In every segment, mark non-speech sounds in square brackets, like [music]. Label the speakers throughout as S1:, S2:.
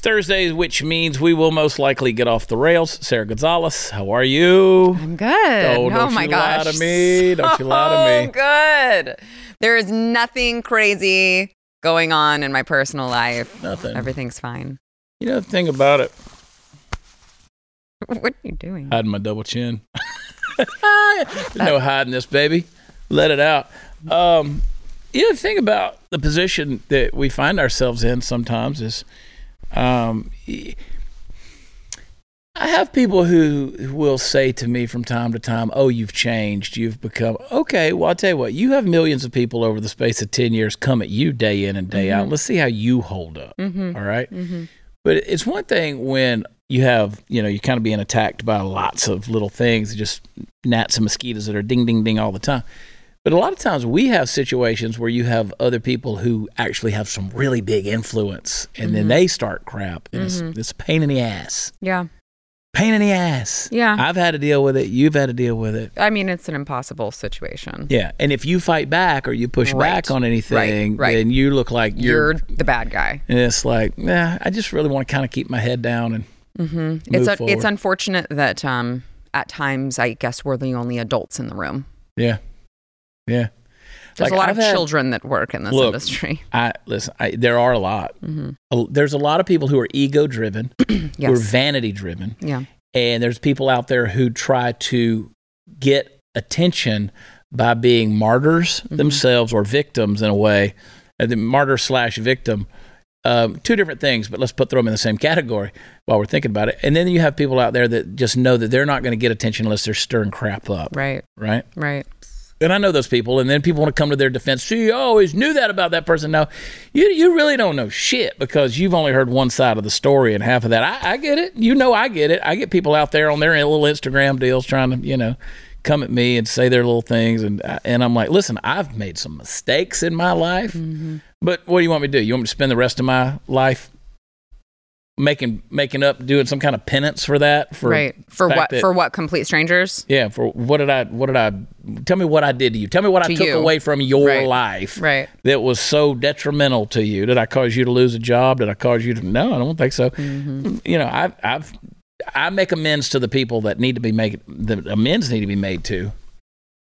S1: Thursday, which means we will most likely get off the rails. Sara Gonzales, how are you?
S2: I'm good.
S1: Oh, don't
S2: my
S1: you
S2: gosh.
S1: lie to me. Don't you lie to [laughs] me.
S2: So good. There is nothing crazy going on in my personal life.
S1: Nothing.
S2: Everything's fine.
S1: You know the thing about it, [laughs]
S2: What are you doing?
S1: hiding my double chin. [laughs] No hiding this, baby. Let it out. Um, you know the thing about the position that we find ourselves in sometimes is, um, I have people who will say to me from time to time, "Oh, you've changed. You've become okay." Well, I'll tell you what. You have millions of people over the space of ten years come at you day in and day out. Let's see how you hold up.
S2: Mm-hmm.
S1: All right? But it's one thing when you have, you know, you're kind of being attacked by lots of little things, just gnats and mosquitoes that are ding, ding, ding all the time. But a lot of times we have situations where you have other people who actually have some really big influence and then mm-hmm. they start crap. And it's, mm-hmm. it's a pain in the ass.
S2: Yeah.
S1: Pain in the ass.
S2: Yeah.
S1: I've had to deal with it. You've had to deal with it.
S2: I mean, it's an impossible situation.
S1: Yeah. And if you fight back or you push
S2: Right.
S1: back on anything,
S2: right. Right.
S1: then you look like
S2: You're,
S1: you're.
S2: the bad guy.
S1: and it's like, nah, I just really want to kind of keep my head down and mm-hmm.
S2: It's
S1: move
S2: a, it's unfortunate that um, at times I guess we're the only adults in the room.
S1: Yeah. Yeah.
S2: There's
S1: Like,
S2: a lot
S1: I've
S2: of
S1: had-
S2: children that work in this
S1: Look,
S2: industry.
S1: I listen, I, there are a lot.
S2: Mm-hmm.
S1: There's a lot of people who are ego driven, [clears throat] who are vanity driven,
S2: Yeah.
S1: and there's people out there who try to get attention by being martyrs
S2: Mm-hmm.
S1: themselves or victims in a way. Uh, The martyr slash victim, um, two different things, but let's put them in the same category while we're thinking about it. And then you have people out there that just know that they're not going to get attention unless they're stirring crap up,
S2: Right.
S1: right?
S2: Right.
S1: And I know those people, and then people want to come to their defense. See, you always knew that about that person. No, you you really don't know shit because you've only heard one side of the story and half of that. I, I get it. You know, I get it. I get people out there on their little Instagram deals trying to, you know, come at me and say their little things, and and I'm like, listen, I've made some mistakes in my life, mm-hmm. but what do you want me to do? You want me to spend the rest of my life? Making making up, doing some kind of penance for that, for
S2: right. For what?
S1: that-
S2: For what? Complete strangers.
S1: yeah, for what did I what did I tell me what I did to you? Tell me what I took
S2: you.
S1: away from your
S2: Right.
S1: life
S2: Right.
S1: that was so detrimental to you. Did I cause you to lose a job? Did I cause you to No, I don't think so.
S2: Mm-hmm.
S1: You know, I've I've I make amends to the people that need to be made the amends need to be made to.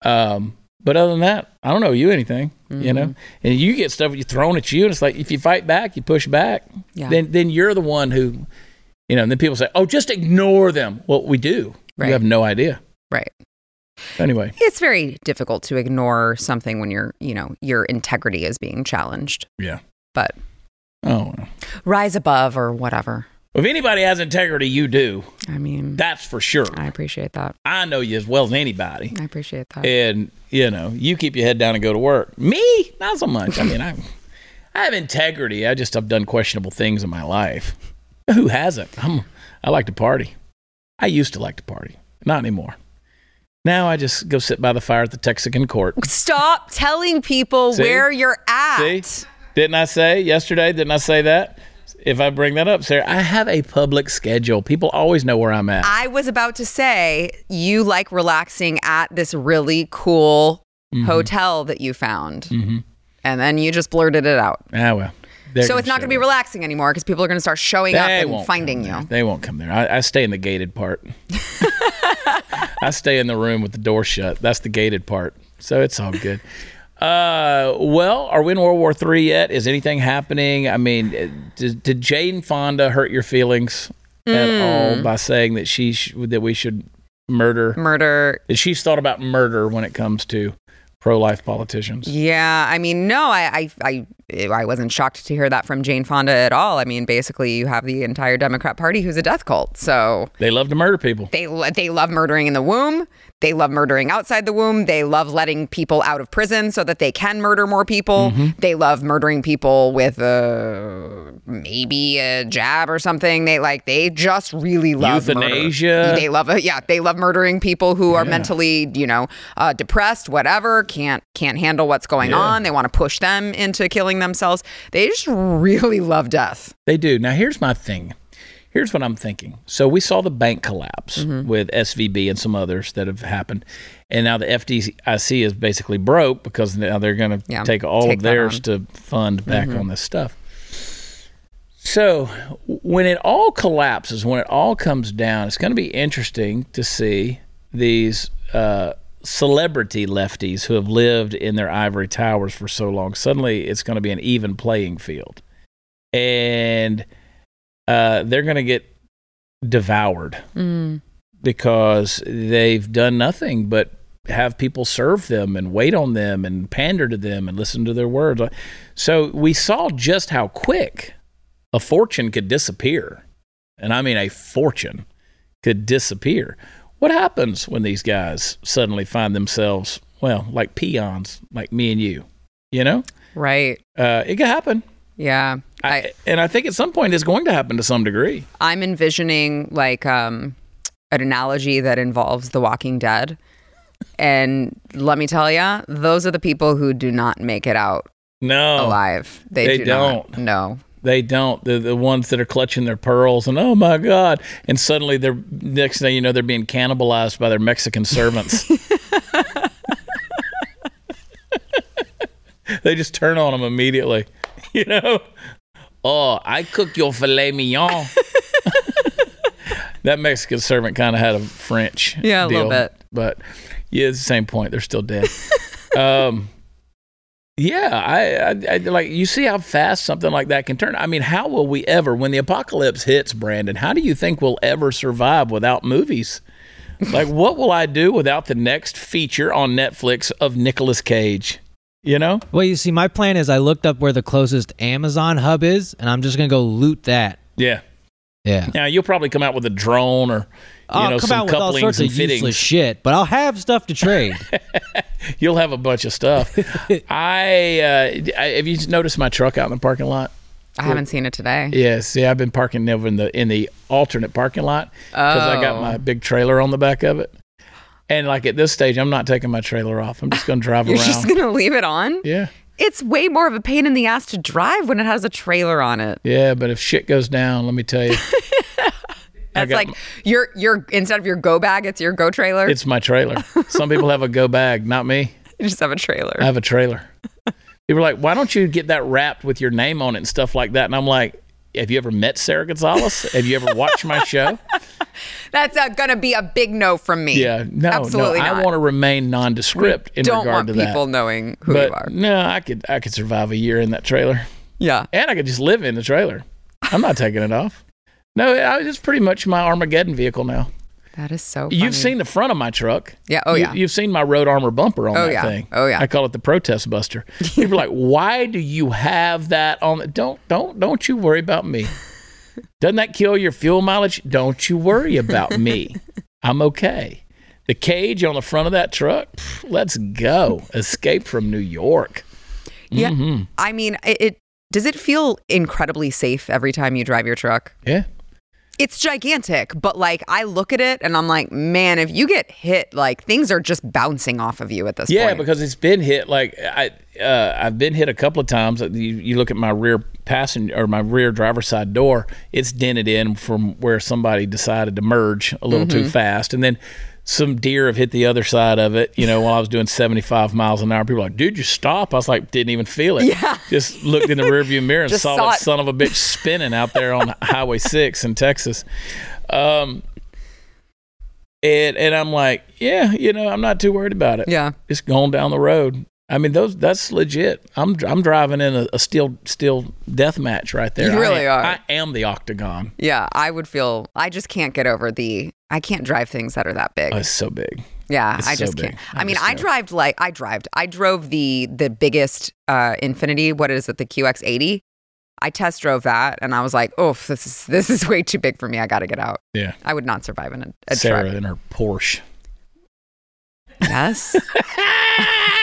S1: Um but other than that, I don't know you anything, you know.
S2: Mm-hmm.
S1: And you get stuff you thrown at you, and it's like if you fight back, you push back,
S2: Yeah.
S1: then then you're the one who, you know. And then people say, "Oh, just ignore them." Well, we do.
S2: Right.
S1: You have no idea.
S2: Right.
S1: Anyway,
S2: It's very difficult to ignore something when your, you know, your integrity is being challenged.
S1: Yeah.
S2: But
S1: oh,
S2: rise above or whatever.
S1: If anybody has integrity, you do.
S2: I mean,
S1: That's for sure.
S2: I appreciate that.
S1: I know you as well as anybody,
S2: I appreciate that.
S1: and you know you keep your head down and go to work. Me, not so much. I mean, I, I have integrity. I just have done questionable things in my life. Who hasn't? I'm. I like to party. I used to like to party, not anymore. Now I just go sit by the fire at the Texican court.
S2: Stop telling people
S1: See?
S2: where you're at.
S1: See? Didn't I say yesterday? Didn't I say that? If I bring that up, Sarah, I have a public schedule. People always know where I'm at.
S2: I was about to say you like relaxing at this really cool
S1: Mm-hmm.
S2: hotel that you found. And then you just blurted it out.
S1: ah, well.
S2: so it's not going to be relaxing anymore because people are going to start showing up
S1: They
S2: and
S1: won't
S2: finding you.
S1: They won't come there. I, I stay in the gated part. [laughs] I stay in the room with the door shut. That's the gated part. So it's all good. [laughs] Uh, well, are we in World War Three yet? Is anything happening? I mean, uh, did, did Jane Fonda hurt your feelings at
S2: Hmm.
S1: all by saying that she sh- that we should murder?
S2: Murder.
S1: That she's thought about murder when it comes to pro-life politicians.
S2: Yeah, I mean, no, I, I, I, I wasn't shocked to hear that from Jane Fonda at all. I mean, basically, you have the entire Democrat Party who's a death cult. So
S1: They love to murder people.
S2: they they love murdering in the womb. They love murdering outside the womb. They love letting people out of prison so that they can murder more people.
S1: Mm-hmm.
S2: They love murdering people with uh, maybe a jab or something. They like they just really love murder.
S1: Euthanasia.
S2: They love it. Yeah, they love murdering people who are mentally, you know, uh, depressed, whatever, can't can't handle what's going
S1: Yeah.
S2: on. They want to push them into killing themselves. They just really love death.
S1: They do. Now, here's my thing. Here's what I'm thinking. So we saw the bank collapse
S2: Mm-hmm.
S1: with SVB and some others that have happened, and now the FDIC is basically broke because now they're going to
S2: Yeah,
S1: take all
S2: take
S1: of theirs.
S2: Mm-hmm.
S1: to fund back on this stuff. So when it all collapses, when it all comes down, it's going to be interesting to see these uh, celebrity lefties who have lived in their ivory towers for so long. Suddenly, it's going to be an even playing field, and uh, they're going to get devoured
S2: Mm.
S1: because they've done nothing but have people serve them and wait on them and pander to them and listen to their words. So we saw just how quick a fortune could disappear. And I mean a fortune could disappear. What happens when these guys suddenly find themselves, well, like peons, like me and you? You know?
S2: Right.
S1: Uh, it could happen.
S2: Yeah. I,
S1: I, and I think at some point it's going to happen to some degree.
S2: I'm envisioning like um, an analogy that involves The Walking Dead. And let me tell you, those are the people who do not make it out
S1: No.
S2: alive. They,
S1: they
S2: do
S1: don't.
S2: Not. No.
S1: They don't. They're the ones that are clutching their pearls and oh my god! And suddenly they're next thing you know they're being cannibalized by their Mexican servants. [laughs] they just turn on them immediately. [laughs] You know, oh, I cook your filet mignon. [laughs] that Mexican servant kind of had a French
S2: Yeah, a little
S1: deal,
S2: bit.
S1: but yeah, it's the same point. They're still dead. um, yeah, I, I, I like you see how fast something like that can turn. I mean, how will we ever, when the apocalypse hits, Brandon? How do you think we'll ever survive without movies? Like, [laughs] what will I do without the next feature on Netflix of Nicolas Cage? You know,
S3: Well, you see, my plan is I looked up where the closest Amazon hub is, and I'm just gonna go loot that.
S1: yeah.
S3: Yeah.
S1: Now you'll probably come out with a drone or
S3: I'll
S1: know
S3: come
S1: some
S3: out with all sorts
S1: and
S3: of useless shit, but I'll have stuff to trade. [laughs]
S1: You'll have a bunch of stuff. [laughs] I, uh, I have you noticed my truck out in the parking lot?
S2: I haven't seen it today.
S1: Yes, yeah, I've been parking over in the in the alternate parking lot because I got
S2: Oh.
S1: my big trailer on the back of it. And like at this stage, I'm not taking my trailer off. I'm just going to drive around.
S2: You're just going to leave it on?
S1: yeah,
S2: It's way more of a pain in the ass to drive when it has a trailer on it.
S1: yeah, but if shit goes down, let me tell you, [laughs]
S2: That's
S1: got
S2: like your your instead of your go bag, it's your go trailer.
S1: it's my trailer. Some people have a go bag, not me.
S2: you just have a trailer.
S1: I have a trailer. People are like, why don't you get that wrapped with your name on it and stuff like that? And I'm like, have you ever met Sara Gonzales? Have you ever watched my show? [laughs]
S2: That's uh, gonna be a big no from me.
S1: Yeah, no,
S2: absolutely
S1: no.
S2: not.
S1: I want to remain nondescript in
S2: Don't
S1: regard
S2: want
S1: to
S2: people
S1: that.
S2: knowing who
S1: But
S2: you are.
S1: no, I could I could survive a year in that trailer,
S2: Yeah.
S1: and I could just live in the trailer. I'm not taking it off. No, it's pretty much my Armageddon vehicle now.
S2: That is so. Funny.
S1: You've seen the front of my truck.
S2: Yeah, oh,
S1: You-
S2: yeah.
S1: You've seen my road armor bumper on
S2: Oh,
S1: that
S2: yeah.
S1: thing.
S2: Oh, yeah.
S1: I call it the protest buster. People are like, why do you have that on? The-? Don't don't don't you worry about me. Doesn't that kill your fuel mileage? Don't you worry about me. I'm okay. The cage on the front of that truck. pff, Let's go. Escape from New York.
S2: Yeah.
S1: Mm-hmm.
S2: I mean, it, it does it feel incredibly safe every time you drive your truck?
S1: Yeah.
S2: It's gigantic, but like I look at it and I'm like, man, if you get hit, like things are just bouncing off of you at this
S1: Yeah,
S2: point.
S1: Yeah, because it's been hit. Like I, uh, I've been hit a couple of times. You, you look at my rear passenger or my rear driver's side door; it's dented in from where somebody decided to merge a little
S2: Mm-hmm.
S1: too fast, and then some deer have hit the other side of it. You know, while I was doing seventy-five miles an hour, people like, "Dude, you stop!" I was like, "Didn't even feel it."
S2: Yeah. [laughs]
S1: just looked in the rearview mirror and saw
S2: saw
S1: that son of a bitch [laughs] spinning out there on Highway Six in Texas. Um, and and I'm like, yeah, you know, I'm not too worried about it
S2: yeah.
S1: just going down the road. I mean, those that's legit. I'm I'm driving in a, a steel steel death match right there.
S2: You really
S1: I,
S2: are.
S1: I am the octagon.
S2: Yeah, I would feel I just can't get over the I can't drive things that are that big.
S1: Oh, it's so big.
S2: yeah,
S1: it's
S2: I
S1: so
S2: just
S1: big.
S2: can't.
S1: I
S2: I mean, I drove like I drove I drove the the biggest uh Infiniti, what is it, the QX80? I test drove that and I was like, "Oh, this is this is [laughs] way too big for me. I got to get out."
S1: Yeah,
S2: I would not survive in a, a
S1: Sarah
S2: truck.
S1: in her Porsche.
S2: Yes. [laughs]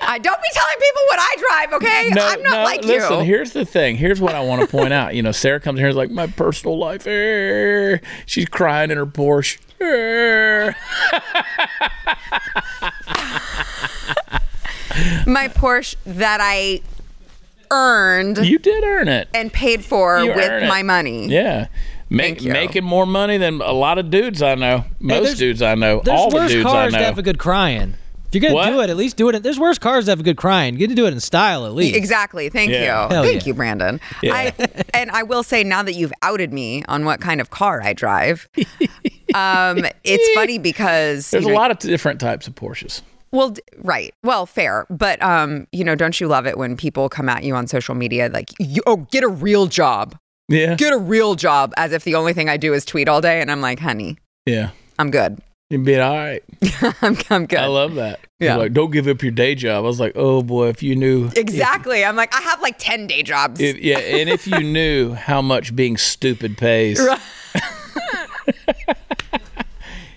S2: I don't be telling people what I drive, okay? I'm not like
S1: listen,
S2: you.
S1: here's the thing. Here's what I want to point out. You know, Sarah comes here and is like, my personal life. eh." She's crying in her Porsche. eh."
S2: My Porsche that I earned
S1: You did earn it.
S2: and paid for
S1: You
S2: with
S1: earn it.
S2: my money.
S1: Yeah. Make, making more money than a lot of dudes I know. Most
S3: there's-
S1: dudes I know. All the dudes I
S3: cars
S1: know.
S3: to have a good cry in. If you're gonna
S1: What?
S3: do it, at least do it. In, there's worse cars that have a good crying. You get to do it in style at least.
S2: Exactly. Thank
S1: Yeah.
S2: you.
S3: Hell
S2: Thank
S3: yeah.
S2: you, Brandon.
S1: Yeah.
S2: I, and I will say now that you've outed me on what kind of car I drive, [laughs] um, it's funny because
S1: There's
S2: you
S1: a lot of different types of Porsches.
S2: Well, right. Well, fair. But um, you know, don't you love it when people come at you on social media like, you, "Oh, get a real job.
S1: Yeah.
S2: Get a real job," as if the only thing I do is tweet all day, and I'm like, "Honey,
S1: Yeah.
S2: I'm good.
S1: You'd be all right. [laughs]
S2: I'm, I'm good."
S1: I love that.
S2: Yeah.
S1: Like, don't give up your day job. I was like, oh boy, if you knew.
S2: exactly. I'm like, I have like ten day jobs.
S1: If, yeah, and if you [laughs] knew how much being stupid pays,
S2: Right. [laughs]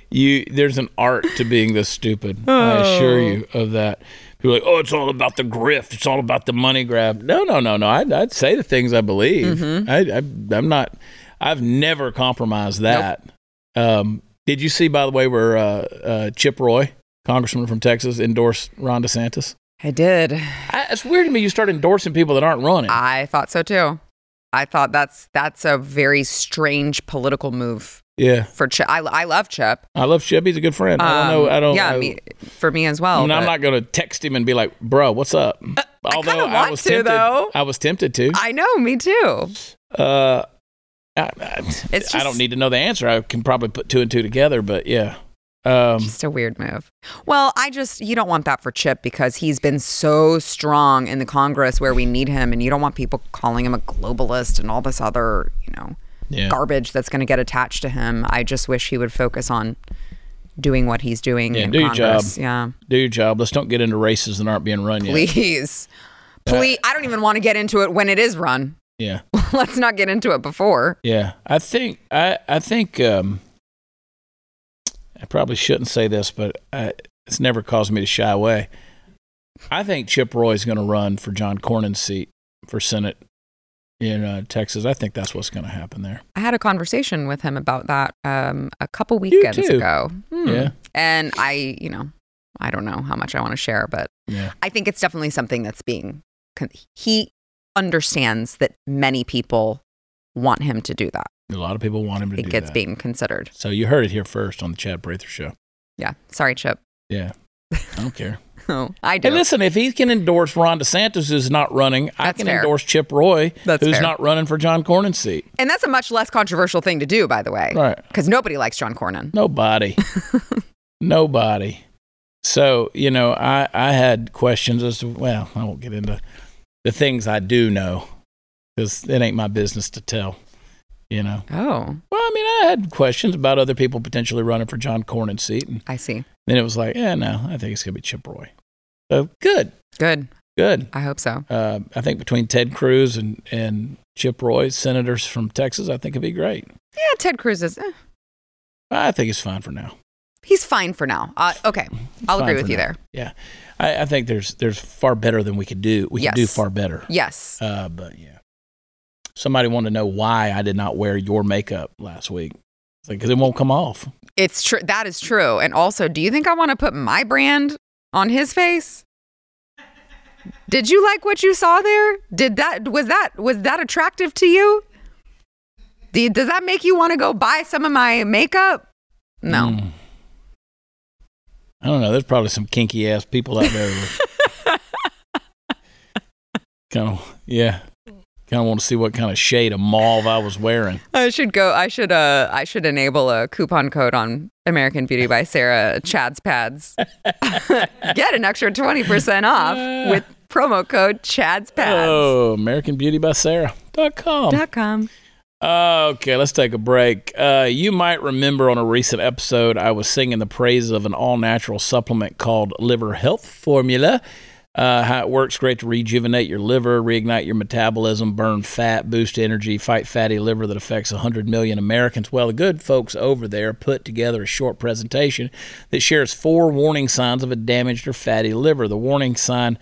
S1: you there's an art to being this stupid. I assure you of that. People are like, oh, it's all about the grift. It's all about the money grab. No, no, no, no. I'd, I'd say the things I believe.
S2: Mm-hmm.
S1: I, I, I'm not. I've never compromised that. Um, did you see, by the way, where uh, uh, Chip Roy, congressman from Texas, endorsed Ron DeSantis?
S2: I did.
S1: I, it's weird to me. You start endorsing people that aren't running.
S2: I thought so too. I thought that's that's a very strange political move
S1: yeah,
S2: for Chip. I, I love Chip.
S1: I love Chip. He's a good friend. I don't know.
S2: Um,
S1: I don't.
S2: Yeah,
S1: I,
S2: me, for me as well.
S1: I mean, I'm not going to text him and be like, "Bro, what's up?" Although
S2: kinda want
S1: was
S2: to,
S1: tempted.
S2: though.
S1: I was tempted to.
S2: I know. Me too.
S1: Uh, I, I,
S2: It's
S1: I don't need to know the answer. I can probably put two and two together. But yeah, um,
S2: Just a weird move. Well, I just you don't want that for Chip because he's been so strong in the Congress where we need him, and you don't want people calling him a globalist and all this other you know
S1: yeah,
S2: garbage that's going to get attached to him. I just wish he would focus on doing what he's doing
S1: Yeah, do your job.
S2: Yeah,
S1: do your job. Let's don't get into races that aren't being run yet.
S2: please, please. I don't even want to get into it when it is run.
S1: Yeah, [laughs]
S2: Let's not get into it before.
S1: yeah. I think I I think um, I probably shouldn't say this, but I, it's never caused me to shy away. I think Chip Roy is going to run for John Cornyn's seat for Senate in uh, Texas. I think that's what's going to happen there.
S2: I had a conversation with him about that um, a couple weekends ago. Hmm.
S1: Yeah,
S2: And I, you know, I don't know how much I want to share, but
S1: yeah,
S2: I think it's definitely something that's being, con- he understands that many people want him to do that.
S1: a lot of people want him to
S2: It
S1: do
S2: gets
S1: that.
S2: being considered.
S1: So you heard it here first on the Chad Prather show.
S2: Yeah. Sorry, Chip.
S1: Yeah, [laughs] I don't care.
S2: Oh, I do.
S1: Hey, listen, if he can endorse Ron DeSantis, who's not running, I can
S2: fair.
S1: endorse Chip Roy,
S2: That's
S1: who's
S2: fair.
S1: not running for John Cornyn's seat.
S2: and that's a much less controversial thing to do, by the way.
S1: Right.
S2: Because nobody likes John Cornyn.
S1: Nobody. [laughs] Nobody. So, you know, I, I had questions as to, well, I won't get into the things I do know because it ain't my business to tell, you know.
S2: Oh,
S1: Well, I mean, I had questions about other people potentially running for John Cornyn's seat. And
S2: I see.
S1: then it was like, yeah, no, I think it's going to be Chip Roy. So good,
S2: Good.
S1: good.
S2: I hope so.
S1: Uh, I think between Ted Cruz and, and Chip Roy, senators from Texas, I think it'd be great.
S2: Yeah, Ted Cruz is, eh,
S1: I think it's fine for now.
S2: He's fine for now. Uh, okay. I'll
S1: Fine
S2: agree with you
S1: now.
S2: there.
S1: Yeah, I, I think there's there's far better than we could do. We could do far better.
S2: Yes.
S1: Uh, but yeah, somebody wanted to know why I did not wear your makeup last week. It's like because it won't come off.
S2: It's true. That is true. And also, do you think I want to put my brand on his face? Did you like what you saw there? Did that was that was that attractive to you? Do- Does that make you want to go buy some of my makeup? No.
S1: Mm. I don't know. There's probably some kinky ass people out there. [laughs] kind of yeah. Kind of want to see what kind of shade of mauve I was wearing.
S2: I should go. I should. Uh, I should enable a coupon code on American Beauty by Sarah Chad's Pads. [laughs] Get an extra twenty percent off with promo code Chad's Pads.
S1: Oh, AmericanBeautyBySarah.com.
S2: Dot com.
S1: Okay, let's take a break. Uh, you might remember on a recent episode, I was singing the praises of an all natural supplement called Liver Health Formula. Uh, how it works great to rejuvenate your liver, reignite your metabolism, burn fat, boost energy, fight fatty liver that affects 100 million Americans. Well, the good folks over there put together a short presentation that shares four warning signs of a damaged or fatty liver. The warning sign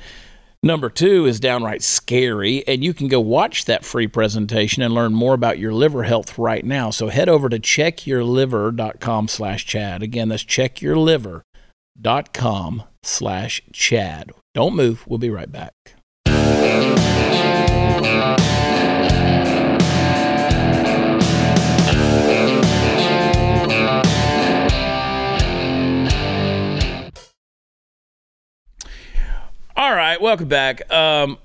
S1: Number two is downright scary, and you can go watch that free presentation and learn more about your liver health right now. So head over to checkyourliver.com slash Chad. Again, that's checkyourliver.com slash Chad. Don't move. We'll be right back. All right, welcome back. Um,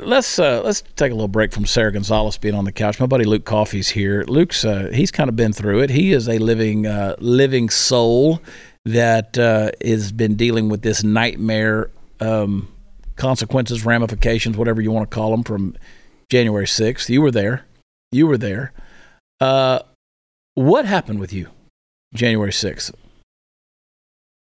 S1: let's uh, let's take a little break from Sara Gonzales being on the couch. My buddy Luke Coffee's here. Luke's uh, he's kind of been through it. He is a living uh, living soul that uh, has been dealing with this nightmare um, consequences, ramifications, whatever you want to call them, from January sixth. You were there. You were there. Uh, what happened with you, January sixth?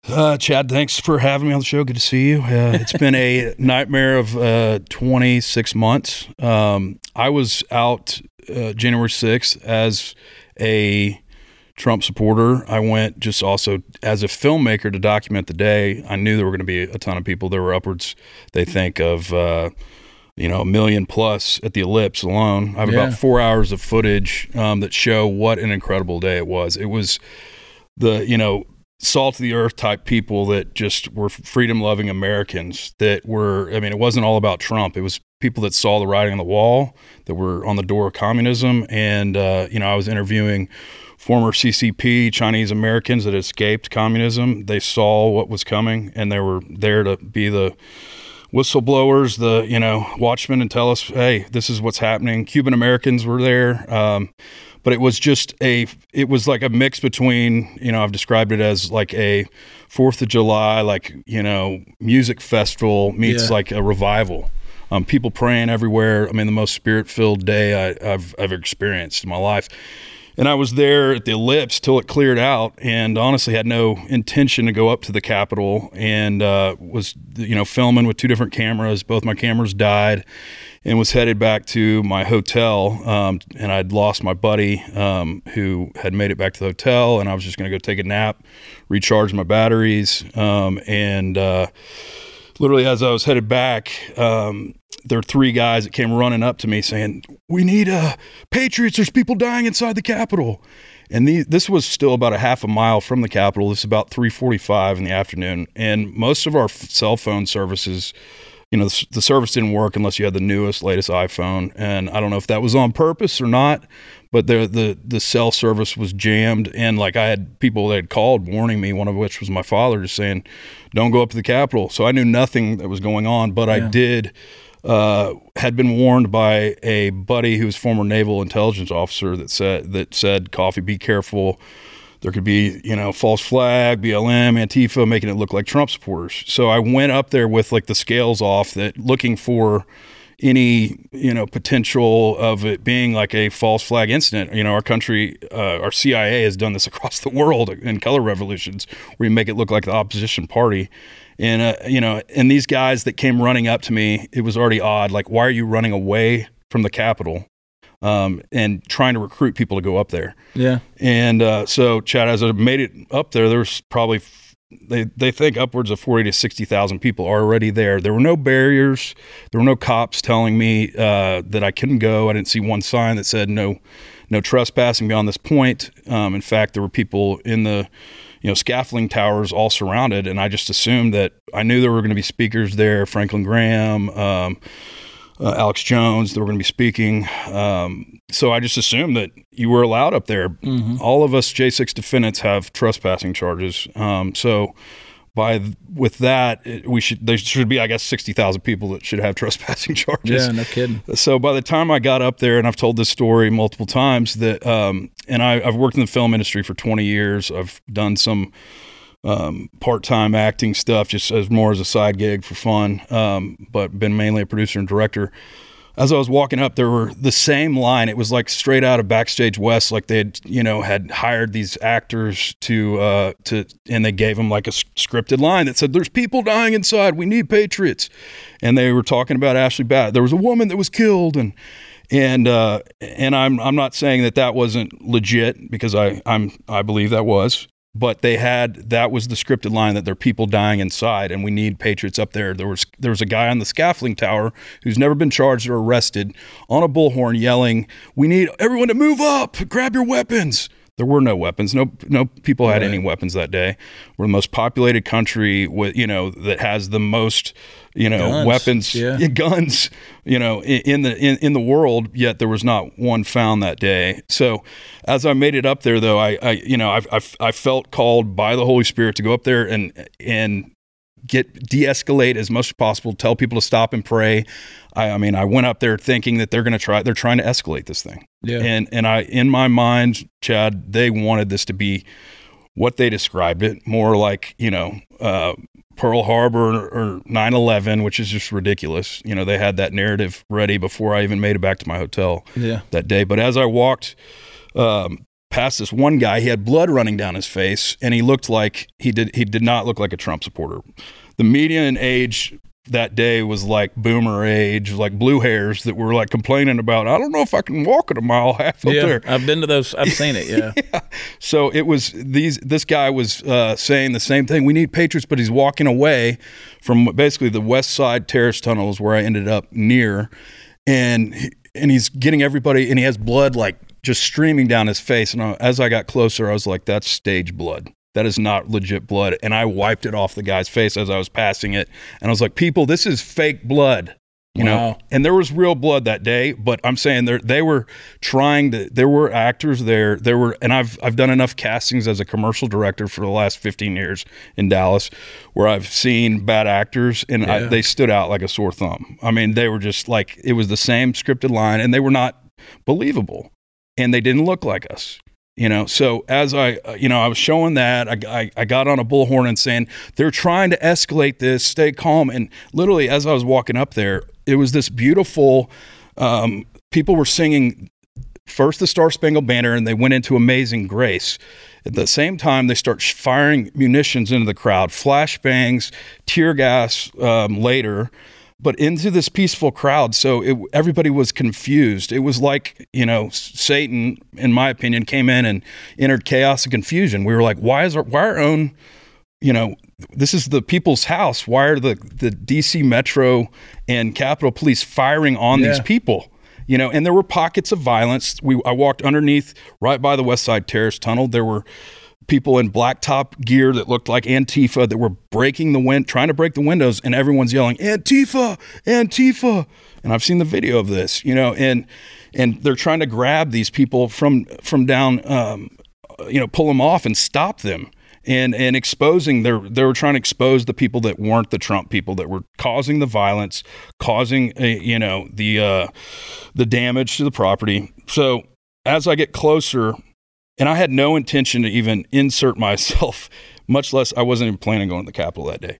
S4: Uh, Chad, thanks for having me on the show. Good to see you. Uh, [laughs] it's been a nightmare of uh, 26 months. Um, I was out uh, January 6th as a Trump supporter. I went just also as a filmmaker to document the day. I knew there were going to be a ton of people. There were upwards, they think, of uh, you know a million plus at the ellipse alone. I have
S1: Yeah.
S4: about four hours of footage um, that show what an incredible day it was. It was the you know salt of the earth type people that just were freedom loving Americans that were I mean it wasn't all about Trump. It was people that saw the writing on the wall that were on the door of communism. And uh, you know I was interviewing former CCP Chinese Americans that escaped communism. They saw what was coming and they were there to be the whistleblowers, the you know watchmen, and tell us, hey, this is what's happening. Cuban Americans were there, um, but it was just a, it was like a mix between, you know, I've described it as like a Fourth of July, like you know, music festival meets
S1: Yeah.
S4: like a revival. Um, people praying everywhere. I mean, the most spirit-filled day I, I've ever experienced in my life. And I was there at the ellipse till it cleared out, and honestly had no intention to go up to the Capitol. And uh, was you know filming with two different cameras. Both my cameras died, and was headed back to my hotel. Um, and I'd lost my buddy um, who had made it back to the hotel, and I was just going to go take a nap, recharge my batteries, um, and. Uh, literally as I was headed back, um, there were three guys that came running up to me saying, "We need uh, patriots. There's people dying inside the Capitol." And the, this was still about a half a mile from the Capitol. This is about 3:45 in the afternoon, and most of our f- cell phone services, you know, the, the service didn't work unless you had the newest, latest iPhone. And I don't know if that was on purpose or not, but the the the cell service was jammed, and like I had people that had called warning me. One of which was my father, just saying, "Don't go up to the Capitol." So I knew nothing that was going on, but I did uh, had been warned by a buddy who was former naval intelligence officer that said that said, "Coffee, be careful." There could be, you know, false flag, BLM, Antifa, making it look like Trump supporters. So I went up there with like the scales off, that looking for any you know potential of it being like a false flag incident. You know, our country, uh, our CIA has done this [laughs] across the world in color revolutions, where you make it look like the opposition party. And uh, you know, and these guys that came running up to me, it was already odd. Like, why are you running away from the Capitol um, and trying to recruit people to go up there?
S1: Yeah.
S4: And uh, so, Chad, as I made it up there, there was probably they they think upwards of forty to sixty thousand people are already there. There were no barriers. There were no cops telling me uh, that I couldn't go. I didn't see one sign that said no no trespassing beyond this point. Um, in fact, there were people in the you know scaffolding towers all surrounded, and I just assumed that I knew there were going to be speakers there. Franklin Graham. Um, uh, Alex Jones, they were going to be speaking. Um, so I just assumed that you were allowed up there. All of us J6 defendants have trespassing charges. Um, so by th- with that, it, we should there should be I guess sixty thousand people that should have [laughs] trespassing charges.
S1: Yeah, no kidding.
S4: So by the time I got up there, and I've told this story multiple times, that um, and I, I've worked in the film industry for 20 years. I've done some um, part-time acting stuff, just as more as a side gig for fun, um, but been mainly a producer and director. As I was walking up, there were the same line. It was like straight out of Backstage West, like they had, you know, had hired these actors to, uh, to, and they gave them like a scripted line that said, "There's people dying inside. We need patriots," and they were talking about Ashley Bat. There was a woman that was killed, and and uh, and I'm I'm not saying that that wasn't legit because I I'm I believe that was, but they had that was the scripted line that there are people dying inside and we need patriots up there. There was there was a guy on the scaffolding tower who's never been charged or arrested on a bullhorn yelling, "We need everyone to move up, grab your weapons." There were no weapons. No, no people had any weapons that day. We're the most populated country with, you know, that has the most, you know,
S1: Guns,
S4: weapons,
S1: yeah. [laughs]
S4: guns, you know, in, in the in, in the world. Yet there was not one found that day. So, as I made it up there, though, I, I you know, I, I, I felt called by the Holy Spirit to go up there and and get de-escalate as much as possible, tell people to stop and pray. I, I mean, I went up there thinking that they're going to try. They're trying to escalate this thing.
S1: Yeah.
S4: And and I, in my mind, Chad, they wanted this to be what they described it, more like you know. Uh, Pearl Harbor or 9 11, which is just ridiculous. You know, they had that narrative ready before I even made it back to my hotel
S1: Yeah.
S4: that day. But as I walked um, past this one guy, he had blood running down his face, and he looked like he did. He did not look like a Trump supporter. The median age that day was like boomer age, like blue hairs that were like complaining about. I don't know if I can walk at a mile [laughs] half up
S1: Yeah.
S4: there.
S1: I've been to those. I've seen it. [laughs] Yeah.
S4: So it was these. This guy was uh, saying the same thing. We need patriots, but he's walking away from basically the West Side Terrace tunnels where I ended up near, and he- and he's getting everybody, and he has blood like just streaming down his face. And as I got closer, I was like, "That's stage blood. That is not legit blood." And I wiped it off the guy's face as I was passing it, and I was like, "People, this is fake blood." You know, and there was real blood that day but i'm saying they they were trying to there were actors there there were and i've i've done enough castings as a commercial director for the last 15 years in dallas where i've seen bad actors and I, they stood out like a sore thumb i mean they were just like it was the same scripted line and they were not believable and they didn't look like us you know? So as i uh, you know i was showing that I, I, I got on a bullhorn and saying they're trying to escalate this. Stay calm. And literally as i was walking up there it was this beautiful um, people were singing first the star spangled banner and they went into amazing grace. At the same time they start firing munitions into the crowd flashbangs tear gas um, later but into this peaceful crowd. So it, everybody was confused. It was like, you know, Satan, in my opinion, came in and entered chaos and confusion. We were like, why is our, why our own, you know, this is the people's house. Why are the, the DC Metro and Capitol Police firing on these people? You know, and there were pockets of violence. We I walked underneath right by the West Side Terrace tunnel. There were people in blacktop gear that looked like Antifa that were breaking the wind, trying to break the windows, and everyone's yelling Antifa, Antifa. And I've seen the video of this, you know, and and they're trying to grab these people from from down, um, you know, pull them off and stop them. And, and exposing they're they were trying to expose the people that weren't the Trump people that were causing the violence, causing you know the uh, the damage to the property. So as I get closer, and I had no intention to even insert myself, [laughs] much less I wasn't even planning on going to the Capitol that day.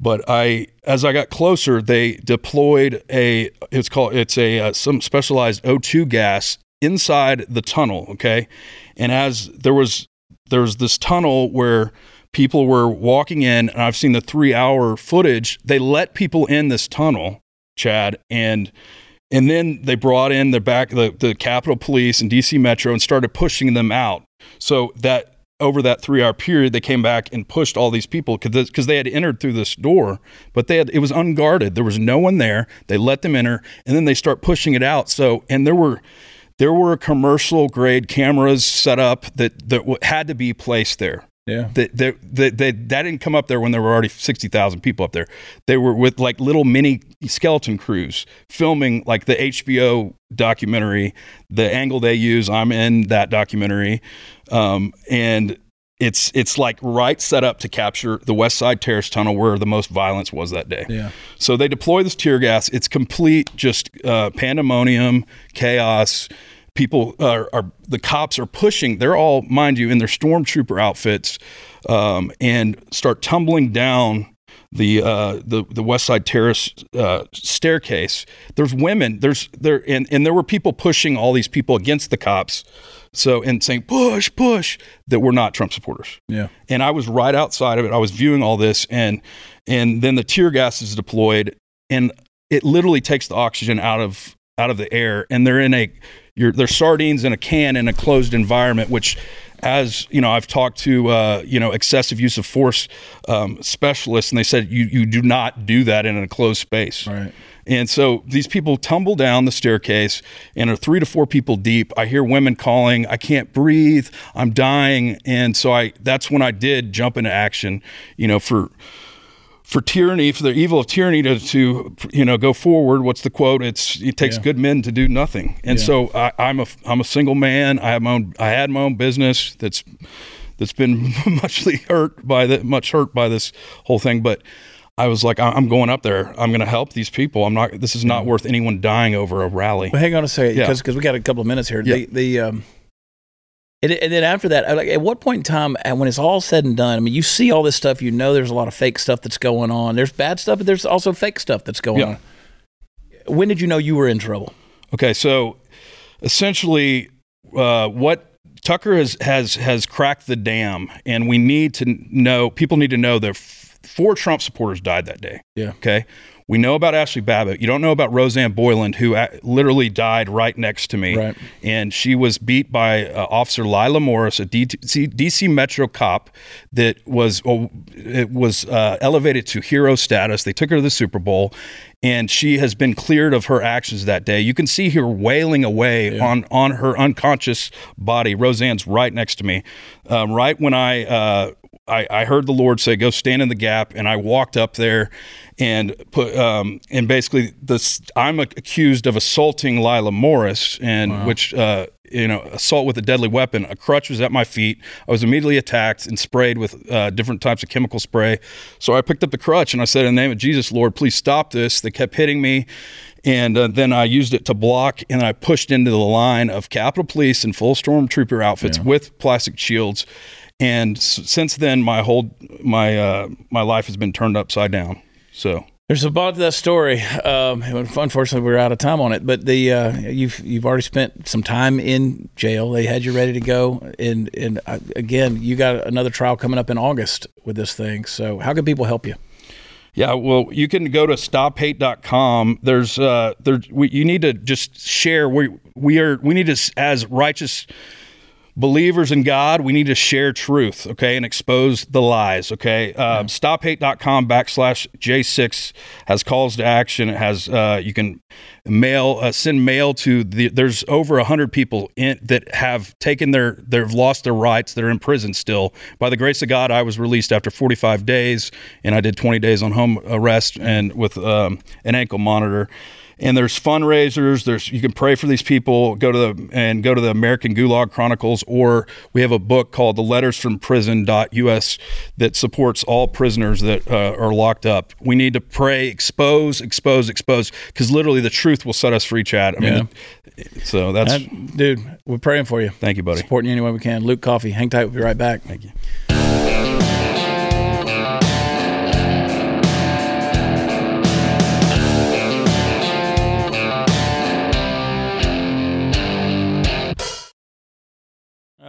S4: But I, as I got closer, they deployed a it's called it's a uh, some specialized O2 gas inside the tunnel. Okay, and as there was there was this tunnel where people were walking in, and I've seen the three hour footage. They let people in this tunnel, Chad, and and then they brought in the back the, the Capitol Police and DC Metro and started pushing them out. So that over that three hour period, they came back and pushed all these people because they had entered through this door, but they had it was unguarded. There was no one there. They let them enter, and then they start pushing it out. So and there were there were commercial grade cameras set up that that had to be placed there
S1: Yeah.
S4: that that that that that didn't come up there when there were already sixty thousand people up there. They were with like little mini skeleton crews filming like the HBO documentary, the angle they use. I'm in that documentary, um, and it's it's like right set up to capture the West Side Terrace Tunnel where the most violence was that day.
S1: Yeah.
S4: So they deploy this tear gas. It's complete, just uh, pandemonium, chaos. People are, are the cops are pushing. They're all, mind you, in their stormtrooper outfits, um, and start tumbling down the uh, the the West Side Terrace uh, staircase. There's women. There's there and and there were people pushing all these people against the cops. So and saying push push that were not Trump supporters
S1: Yeah.
S4: and I was right outside of it. I was viewing all this, and and then the tear gas is deployed, and it literally takes the oxygen out of out of the air, and they're in a you're they're sardines in a can in a closed environment, which. As you know, I've talked to uh, you know excessive use of force um, specialists, and they said you you do not do that in a closed space.
S1: Right.
S4: And so these people tumble down the staircase and are three to four people deep. I hear women calling, I can't breathe, I'm dying. And so I that's when I did jump into action, you know, for for tyranny, for the evil of tyranny to, to you know go forward. What's the quote? It's it takes
S1: Yeah.
S4: good men to do nothing. And
S1: Yeah.
S4: so I, I'm a I'm a single man. I have my own I had my own business that's that's been [laughs] muchly hurt by the much hurt by this whole thing. But I was like, I'm going up there. I'm going to help these people. I'm not. This is not worth anyone dying over a rally.
S1: Well, hang on a second,
S4: Yeah.
S1: because we got a couple of minutes here. The the um, and, and then after that, like, at what point in time, and when it's all said and done, I mean, you see all this stuff. You know, there's a lot of fake stuff that's going on. There's bad stuff, but there's also fake stuff that's going
S4: Yeah.
S1: on. When did you know you were in trouble?
S4: Okay, so essentially, uh, what Tucker has has has cracked the dam, and we need to know. People need to know that f- four Trump supporters died that day.
S1: Yeah.
S4: Okay. We know about Ashley Babbitt. You don't know about Rosanne Boyland, who literally died right next to me.
S1: Right.
S4: And she was beat by uh, Officer Lila Morris, a DC, DC Metro cop that was oh, it was uh, elevated to hero status. They took her to the Super Bowl, and she has been cleared of her actions that day. You can see her wailing away on on her unconscious body. Rosanne's right next to me. Um, right when I. I, I heard the Lord say, "Go stand in the gap," and I walked up there and put um, and basically this. I'm accused of assaulting Lila Morris, and which uh, you know, assault with a deadly weapon. A crutch was at my feet. I was immediately attacked and sprayed with uh, different types of chemical spray. So I picked up the crutch and I said, "In the name of Jesus, Lord, please stop this." They kept hitting me. And uh, then I used it to block, and I pushed into the line of Capitol Police in full stormtrooper outfits with plastic shields. And s- since then, my whole my uh, my life has been turned upside down. So
S1: There's a lot to that story. Um, unfortunately, we're out of time on it. But the uh, you've you've already spent some time in jail. They had you ready to go, and and uh, again, you got another trial coming up in August with this thing. So, how can people help you?
S4: Yeah, well, you can go to stophate.com. There's uh there we, you need to just share we we are we need to as righteous believers in God, we need to share truth, okay, and expose the lies, okay. Uh, Stophate.com backslash J6 has calls to action. It has uh, you can mail uh, send mail to the. There's over a hundred people in that have taken their they've lost their rights. They're in prison still. By the grace of God, I was released after 45 days, and I did 20 days on home arrest and with um, an ankle monitor and there's fundraisers there's you can pray for these people go to the and go to the american gulag chronicles or we have a book called the letters from prison.us that supports all prisoners that uh, are locked up we need to pray expose expose expose because literally the truth will set us free chad i mean so that's
S1: That- dude, we're praying for you.
S4: thank you buddy
S1: Supporting you any way we can. Luke Coffee, hang tight. We'll be right back.
S4: thank you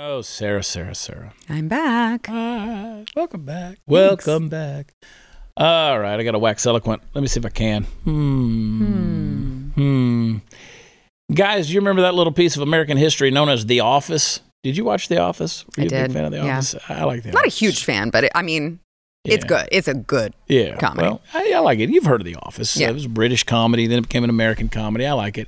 S1: Oh, Sarah, Sarah, Sarah.
S2: I'm back.
S1: Hi. Welcome back. Welcome back. All right, I got to wax eloquent. Let me see if I can. Hmm. Hmm. hmm. Guys, you remember that little piece of American history known as The Office? Did you watch The Office? Were
S2: I
S1: you a big
S2: did,
S1: fan of The
S2: yeah.
S1: Office? I like The
S2: Not a huge fan, but it, I mean, it's
S1: Yeah.
S2: good. It's a good.
S1: Yeah,
S2: comedy.
S1: Well, I, I like it. You've heard of The Office?
S2: Yeah.
S1: It was a British comedy, then it became an American comedy. I like it.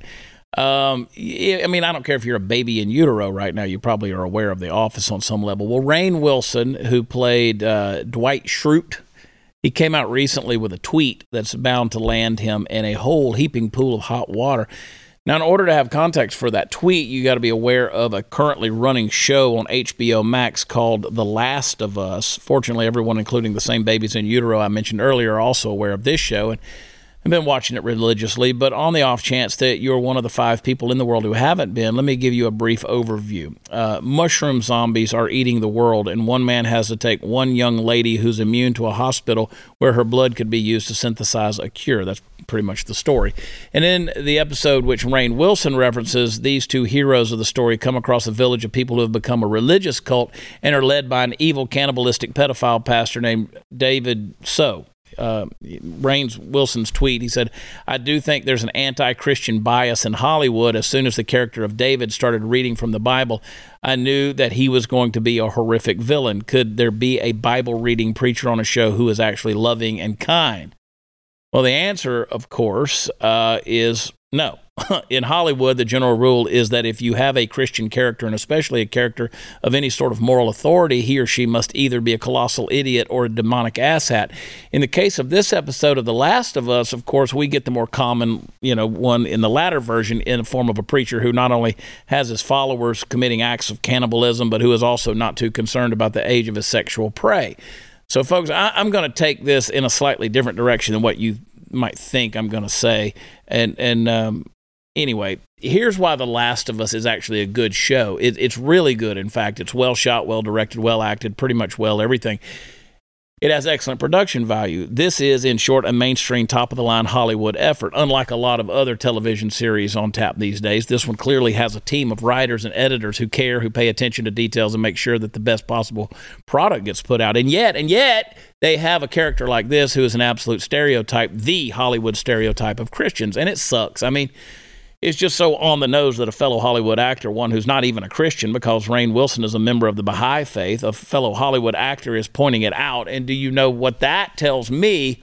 S1: Um, I mean, I don't care if you're a baby in utero right now. You probably are aware of The Office on some level. Well, Rainn Wilson, who played uh, Dwight Schrute, he came out recently with a tweet that's bound to land him in a whole heaping pool of hot water. Now, in order to have context for that tweet, you got to be aware of a currently running show on HBO Max called The Last of Us. Fortunately, everyone, including the same babies in utero I mentioned earlier, are also aware of this show. And I've been watching it religiously, but on the off chance that you're one of the five people in the world who haven't been, let me give you a brief overview. Uh, mushroom zombies are eating the world, and one man has to take one young lady who's immune to a hospital where her blood could be used to synthesize a cure. That's pretty much the story. And in the episode which Rainn Wilson references, these two heroes of the story come across a village of people who have become a religious cult and are led by an evil cannibalistic pedophile pastor named David So uh, Rains Wilson's tweet. He said, I do think there's an anti Christian bias in Hollywood. As soon as the character of David started reading from the Bible, I knew that he was going to be a horrific villain. Could there be a Bible reading preacher on a show who is actually loving and kind? Well, the answer, of course, uh, is no. [laughs] in Hollywood, the general rule is that if you have a Christian character, and especially a character of any sort of moral authority, he or she must either be a colossal idiot or a demonic asshat. In the case of this episode of The Last of Us, of course, we get the more common, you know, one in the latter version in the form of a preacher who not only has his followers committing acts of cannibalism, but who is also not too concerned about the age of his sexual prey. So, folks, I, I'm going to take this in a slightly different direction than what you might think I'm going to say, and and um, anyway, here's why The Last of Us is actually a good show. It, it's really good. In fact, it's well shot, well directed, well acted, pretty much well everything. It has excellent production value. This is, in short, a mainstream, top of the line Hollywood effort. Unlike a lot of other television series on tap these days, this one clearly has a team of writers and editors who care, who pay attention to details, and make sure that the best possible product gets put out. And yet, and yet, they have a character like this who is an absolute stereotype, the Hollywood stereotype of Christians. And it sucks. I mean, it's just so on the nose that a fellow Hollywood actor, one who's not even a Christian, because Rainn Wilson is a member of the Baha'i faith, a fellow Hollywood actor is pointing it out. And do you know what that tells me?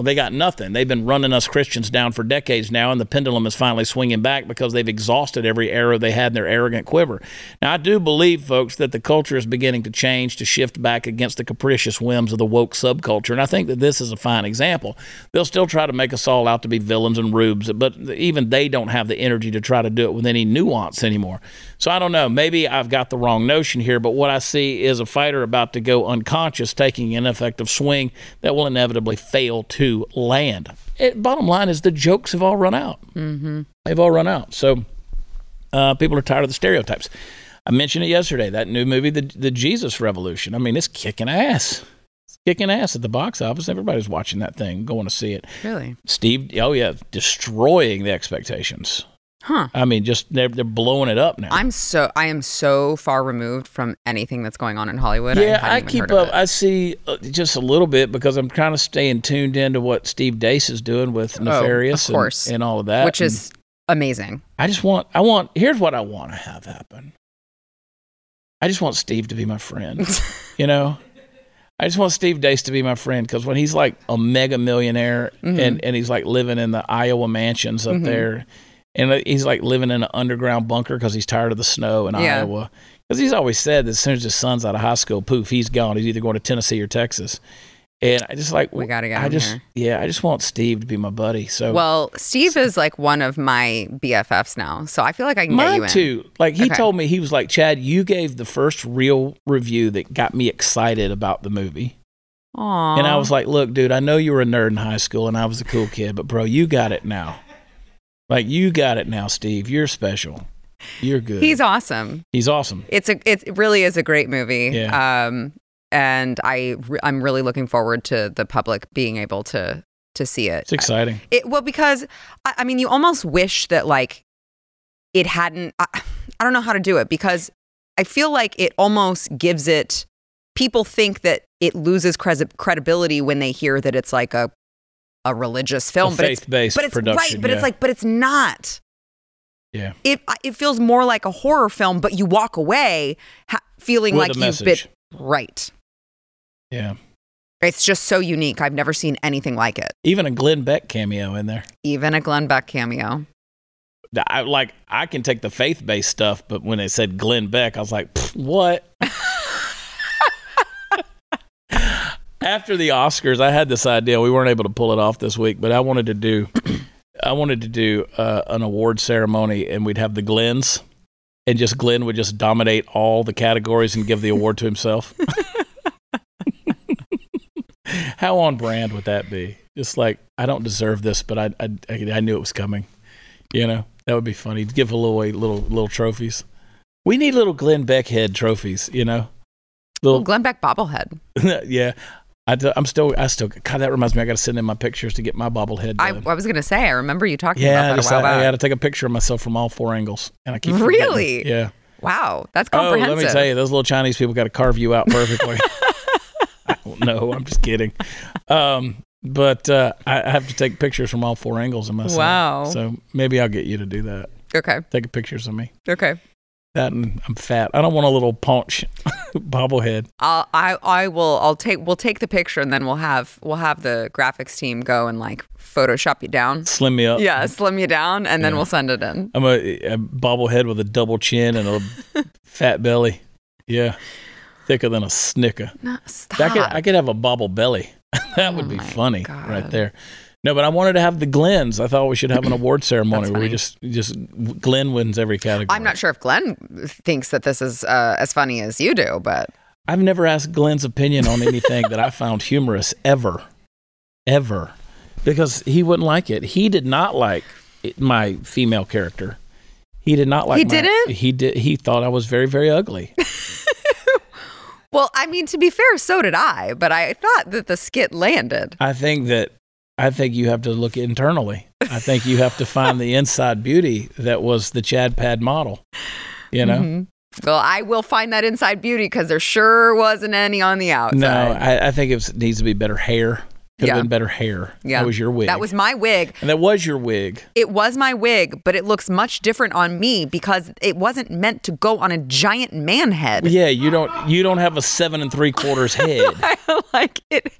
S1: Well, they got nothing. They've been running us Christians down for decades now, and the pendulum is finally swinging back because they've exhausted every arrow they had in their arrogant quiver. Now, I do believe, folks, that the culture is beginning to change to shift back against the capricious whims of the woke subculture, and I think that this is a fine example. They'll still try to make us all out to be villains and rubes, but even they don't have the energy to try to do it with any nuance anymore. So I don't know. Maybe I've got the wrong notion here, but what I see is a fighter about to go unconscious, taking an effective swing that will inevitably fail to land. It, bottom line is the jokes have all run out. Mm-hmm. They've all run out. So uh, people are tired of the stereotypes. I mentioned it yesterday. That new movie, the the Jesus Revolution. I mean, it's kicking ass. It's kicking ass at the box office. Everybody's watching that thing, going to see it.
S2: Really?
S1: Steve, oh yeah, destroying the expectations.
S2: Huh.
S1: I mean, just they're they're blowing it up now.
S2: I'm so I am so far removed from anything that's going on in Hollywood.
S1: yeah,
S2: hadn't
S1: I, keep up. I see uh, just a little bit because I'm kind of staying tuned into what Steve Deace is doing with Nefarious
S2: Oh,
S1: and, and all of that.
S2: which
S1: And
S2: is amazing.
S1: I just want I want here's what I want to have happen. I just want Steve to be my friend. [laughs] you know, I just want Steve Deace to be my friend because when he's like a mega millionaire
S2: Mm-hmm.
S1: and and he's like living in the Iowa mansions up there, and he's like living in an underground bunker because he's tired of the snow in
S2: Yeah.
S1: Iowa. Because he's always said that as soon as his son's out of high school, poof, he's gone. He's either going to Tennessee or Texas. And I just like
S2: We gotta get
S1: I
S2: him
S1: just
S2: here.
S1: yeah, I just want Steve to be my buddy. So
S2: Well, Steve is like one of my BFFs now, so I feel like I can get you
S1: Mine
S2: in.
S1: too. Like he
S2: Okay.
S1: told me, he was like, Chad, you gave the first real review that got me excited about the movie.
S2: Aww.
S1: And I was like, look, dude, I know you were a nerd in high school and I was a cool kid, but bro, you got it now. Like you got it now, Steve. You're special. You're good.
S2: he's awesome.
S1: He's awesome.
S2: It's a it really is a great movie.
S1: Yeah.
S2: Um, and I I'm really looking forward to the public being able to to see it.
S1: It's exciting.
S2: It well because I, I mean you almost wish that like it hadn't. I, I don't know how to do it because I feel like it almost gives it. People think that it loses credi- credibility when they hear that it's like a a religious film,
S1: A
S2: but it's
S1: faith-based
S2: but it's
S1: production,
S2: right, but
S1: yeah.
S2: it's like but it's not.
S1: Yeah.
S2: It it feels more like a horror film, but you walk away ha- feeling
S1: With
S2: like you've
S1: message.
S2: been right.
S1: Yeah.
S2: It's just so unique. I've never seen anything like it.
S1: Even a Glenn Beck cameo in there.
S2: Even a Glenn Beck cameo.
S1: I, like I can take the faith based stuff, but when they said Glenn Beck, I was like, what? [laughs] After the Oscars, I had this idea. We weren't able to pull it off this week, but I wanted to do, [clears throat] I wanted to do uh, an award ceremony, and we'd have the Glens, and just Glenn would just dominate all the categories and give the award to himself. [laughs] How on brand would that be? Just like I don't deserve this, but I I, I knew it was coming. You know, that would be funny. Give away little little trophies. We need little Glenn Beck head trophies. You know, little
S2: Glenn Beck bobblehead. [laughs]
S1: yeah. I I'm still I still God that reminds me I got to send in my pictures to get my bobblehead
S2: I. I was gonna say I remember you talking
S1: yeah,
S2: about that while
S1: I, I got to take a picture of myself from all four angles, and I keep forgetting.
S2: Really?
S1: yeah.
S2: Wow, that's
S1: Oh,
S2: comprehensive.
S1: let me tell you, those little Chinese people got to carve you out perfectly. [laughs] I don't know. I'm just kidding. Um, but uh, I I have to take pictures from all four angles of myself.
S2: Wow.
S1: So maybe I'll get you to do that.
S2: Okay,
S1: Take pictures of me.
S2: okay.
S1: That and I'm fat. I don't want a little paunch [laughs] bobblehead.
S2: I'll, I I will I'll take we'll take the picture and then we'll have we'll have the graphics team go and like Photoshop you down.
S1: Slim me up.
S2: Yeah, slim you down and then
S1: Yeah.
S2: we'll send it in.
S1: I'm a, a bobblehead with a double chin and a [laughs] fat belly. Yeah, thicker than a snicker.
S2: No,
S1: I
S2: stop.
S1: could, I could have a bobble belly. [laughs] that would
S2: Oh
S1: be funny
S2: God.
S1: right there. No, but I wanted to have the Glens. I thought we should have an [clears throat] award ceremony where we just just Glenn wins every category.
S2: I'm not sure if Glenn thinks that this is uh, as funny as you do, but
S1: I've never asked Glenn's opinion on anything that I found humorous ever, ever, because he wouldn't like it. He did not like it, my female character. He did not like.
S2: He
S1: my-
S2: didn't?
S1: He did. He thought I was very, very ugly. [laughs]
S2: well, I mean to be fair, so did I, but I thought that the skit landed.
S1: I think that. I think you have to look internally. I think you have to find the inside beauty that was the Chad Pad model. You know.
S2: Mhm. Well, I will find that inside beauty because there sure wasn't any on the outside.
S1: No, I, I think it was- needs to be better hair. Could
S2: Yeah.
S1: have been better hair.
S2: yeah,
S1: That was your wig.
S2: That was my wig.
S1: and that was your wig.
S2: It was my wig, but it looks much different on me because it wasn't meant to go on a giant man head.
S1: Yeah, you don't you don't have a seven and three quarters [laughs] head. [laughs]
S2: like it,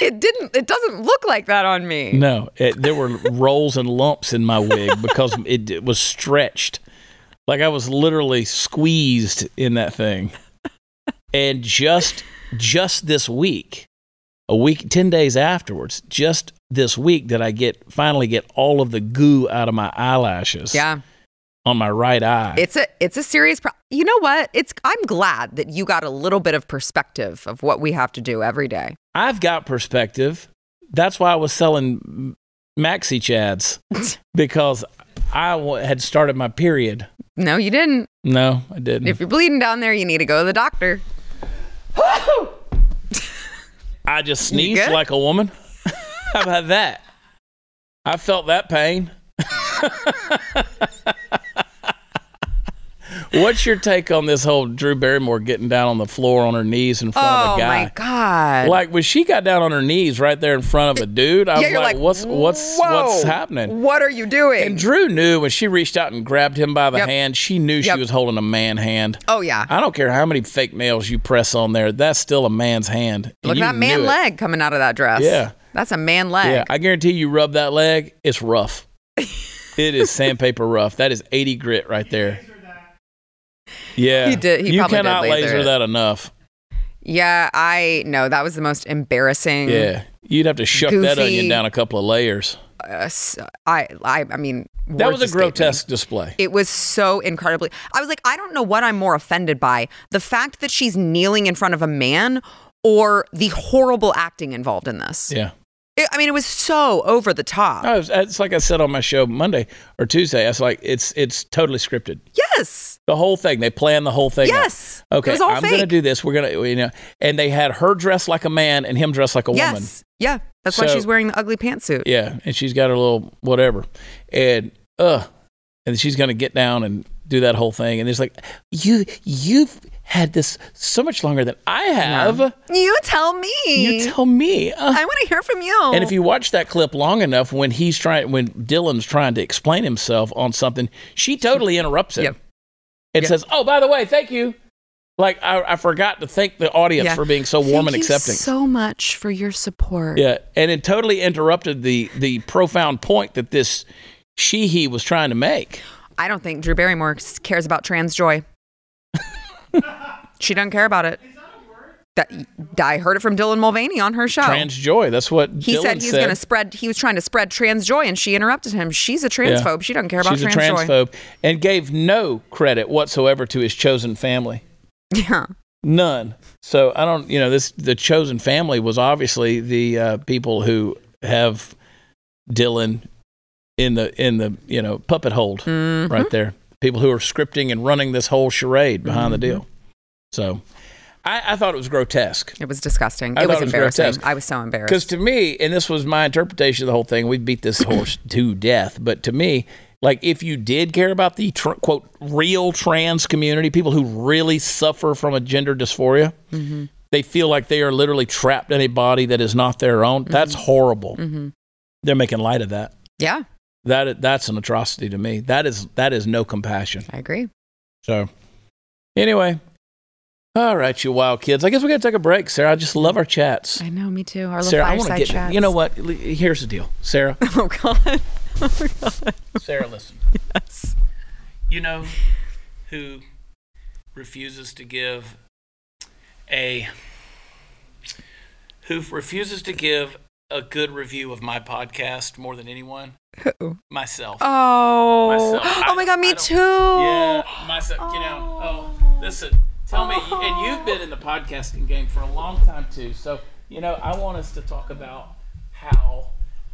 S2: it didn't. It doesn't look like that on me.
S1: No, it, there were rolls and lumps in my wig because it, it was stretched. Like I was literally squeezed in that thing. And just just this week, a week, 10 days afterwards, just this week did I get finally get all of the goo out of my eyelashes
S2: Yeah,
S1: on my right eye.
S2: it's a it's a serious. Pro- you know what? It's. I'm glad that you got a little bit of perspective of what we have to do every day.
S1: I've got perspective. That's why I was selling maxi chads [laughs] because I had started my period.
S2: No, you didn't.
S1: No, I didn't.
S2: If you're bleeding down there, you need to go to the doctor.
S1: I just sneezed like a woman. [laughs] How about that? I felt that pain. [laughs] What's your take on this whole Drew Barrymore getting down on the floor on her knees in front of
S2: Oh
S1: a guy?
S2: Oh my god!
S1: Like when she got down on her knees right there in front of a dude, I
S2: yeah,
S1: was like,
S2: like,
S1: "What's what's what's happening?"
S2: What are you doing?
S1: And Drew knew when she reached out and grabbed him by the
S2: Yep.
S1: hand, she knew
S2: Yep.
S1: she was holding a man hand.
S2: oh yeah,
S1: I don't care how many fake nails you press on there, that's still a man's hand.
S2: Look at that man
S1: knew it.
S2: leg coming out of that dress.
S1: Yeah.
S2: that's a man leg.
S1: Yeah, I guarantee you rub that leg, it's rough. [laughs] it is sandpaper rough. That is 80 grit right there. Yeah.
S2: He did- he
S1: you
S2: probably did
S1: cannot
S2: laser
S1: laser that enough.
S2: Yeah, I know that was the most embarrassing.
S1: Yeah. You'd have to shuck that onion down a couple of layers.
S2: uh, I, I, I mean,
S1: That was a
S2: me.
S1: grotesque display.
S2: It was so incredibly. I was like, I don't know what I'm more offended by the fact that she's kneeling in front of a man or the horrible acting involved in this.
S1: Yeah.
S2: It- I mean, it was so over the top.
S1: No, it's, it's like I said on my show Monday or Tuesday. I was like, it's it's totally scripted.
S2: yes.
S1: The whole thing. They planned the whole thing. out.
S2: Yes.
S1: Okay,
S2: was all
S1: I'm gonna do this. We're gonna, you know, and they had her dressed like a man and him dressed like a woman.
S2: Yeah. That's why she's wearing the ugly pantsuit.
S1: Yeah, and she's got her little whatever, and uh, and she's gonna get down and do that whole thing, and it's like you you've had this so much longer than I have.
S2: You tell me.
S1: You tell me. Uh,
S2: I want to hear from you.
S1: and if you watch that clip long enough, when he's trying, when Dylan's trying to explain himself on something, she totally interrupts him.
S2: Yep.
S1: It
S2: Yep.
S1: says, "Oh, by the way, thank you." Like I, I forgot to thank the audience
S2: Yeah.
S1: for being so warm
S2: Thank
S1: and
S2: you
S1: accepting.
S2: so much for your support.
S1: Yeah, and it totally interrupted the the profound point that this she he was trying to make.
S2: I don't think Drew Barrymore cares about trans joy. [laughs] she doesn't care about it. That I heard it from Dylan Mulvaney on her show.
S1: Trans joy. That's what
S2: he
S1: Dylan
S2: said he was going to spread. He was trying to spread trans joy, and she interrupted him. She's a transphobe. She doesn't care about
S1: She's a
S2: trans joy.
S1: transphobe and gave no credit whatsoever to his chosen family.
S2: Yeah,
S1: None. So I don't. You know, this the chosen family was obviously the uh, people who have Dylan in the in the you know puppet hold
S2: Mhm.
S1: right there. People who are scripting and running this whole charade behind the
S2: Mm-hmm.
S1: deal. So I, I thought it was grotesque.
S2: it was disgusting.
S1: I
S2: it was
S1: thought it was
S2: embarrassing. I was so embarrassed.
S1: Because to me, and this was my interpretation of the whole thing, we beat this horse [coughs] to death. But to me, like if you did care about the tr- quote real trans community, people who really suffer from a gender dysphoria,
S2: Mm-hmm.
S1: they feel like they are literally trapped in a body that is not their own. That's horrible.
S2: Mhm.
S1: They're making light of that.
S2: yeah,
S1: That that's an atrocity to me. That is that is no compassion.
S2: I agree.
S1: So Anyway, all right, you wild kids. I guess we got to take a break, Sara. I just love our chats.
S2: I know, me too. Our little
S1: Sara, I want to
S2: fireside
S1: get.
S2: chats.
S1: You know what? Here's the deal, Sara. [laughs]
S2: Oh God. [laughs] Oh God.
S1: Sara, listen.
S2: Yes.
S1: You know who refuses to give a who refuses to give a good review of my podcast more than anyone?
S2: Who?
S1: Myself.
S2: Oh.
S1: Myself. I- [gasps]
S2: oh my God, me too.
S1: Yeah, myself. You know. Oh, listen. Tell me, oh. and you've been in the podcasting game for a long time too. So you know, I want us to talk about how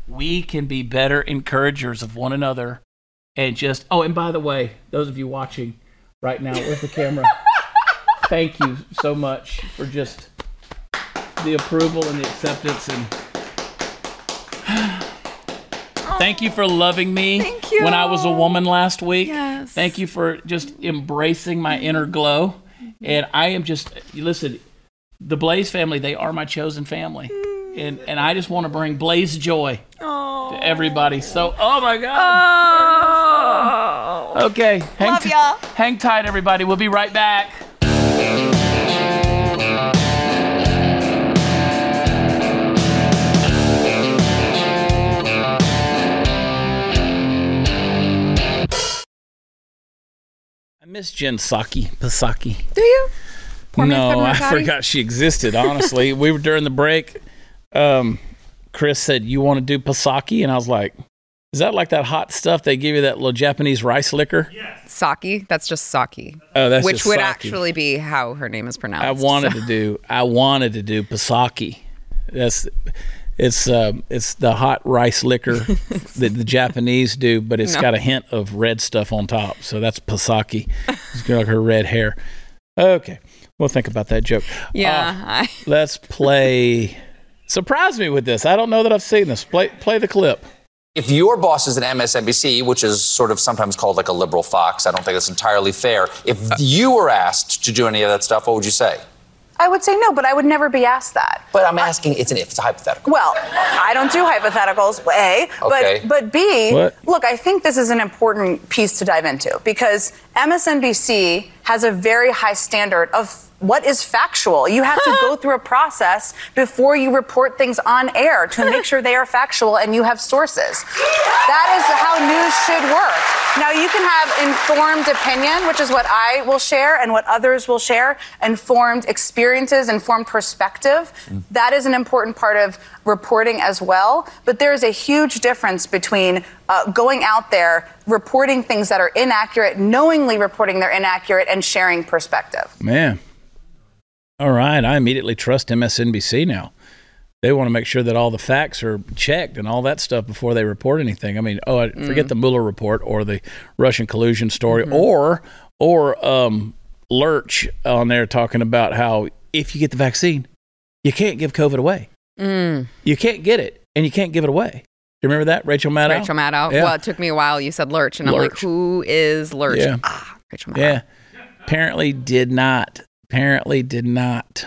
S1: we can be better encouragers of one another, and just. Oh, and by the way, those of you watching right now with the camera, [laughs] thank you so much for just the approval and the acceptance and. Thank you for loving me
S2: Thank you.
S1: when I was a woman last week.
S2: Yes.
S1: Thank you for just embracing my inner glow. And I am just listen, the Blaze family, they are my chosen family. Mm. And and I just want to bring Blaze joy to everybody. So oh my God.
S2: Oh.
S1: Okay. Hang
S2: Love
S1: ti-
S2: ya.
S1: Hang tight, everybody. We'll be right back. Miss Jen Psaki. Pasaki.
S2: Do you? Pour me a
S1: no, I forgot she existed. Honestly, we were during the break. Um, Chris said, "You want to do Pasaki?" And I was like, "Is that like that hot stuff they give you that little Japanese rice liquor?"
S2: Saki. That's just Saki.
S1: Oh, that's
S2: which
S1: just
S2: would
S1: sake.
S2: actually be how her name is pronounced.
S1: I wanted
S2: so-
S1: to do. I wanted to do Pasaki. That's it's um it's the hot rice liquor [laughs] that the Japanese do, but it's
S2: No.
S1: got a hint of red stuff on top. So that's Pasaki. It's got like her red hair. Okay, we'll think about that joke.
S2: Yeah.
S1: Uh,
S2: I, [laughs]
S1: let's play. Surprise me with this. I don't know that I've seen this. Play play the clip.
S5: If your boss is at MSNBC, which is sort of sometimes called like a liberal fox, I don't think that's entirely fair. If you were asked to do any of that stuff, what would you say?
S6: I would say no, but I would never be asked that.
S5: But I'm asking, it's an if, it's a hypothetical.
S6: Well, I don't do hypotheticals, A.
S5: Okay.
S6: But but B,
S1: What?
S6: look, I think this is an important piece to dive into because MSNBC has a very high standard of what is factual. You have to go [laughs] through a process before you report things on air to make sure they are factual and you have sources. That is how news should work. Now, you can have informed opinion, which is what I will share and what others will share, informed experiences, informed perspective. That is an important part of reporting as well. But there is a huge difference between uh, going out there, reporting things that are inaccurate, knowingly reporting they're inaccurate, and sharing perspective.
S1: Man. All right. I immediately trust MSNBC now. They want to make sure that all the facts are checked and all that stuff before they report anything. I mean, oh, I forget the Mueller report or the Russian collusion story or or um, Lurch on there talking about how if you get the vaccine, you can't give COVID away.
S2: mm,
S1: You can't get it and you can't give it away. You remember that, Rachel Maddow?
S2: Rachel Maddow.
S1: Yeah.
S2: Well, it took me a while. You said Lurch, and I'm like, who is Lurch?
S1: Yeah.
S2: Ah, Rachel Maddow.
S1: Yeah. Apparently did not. Apparently did not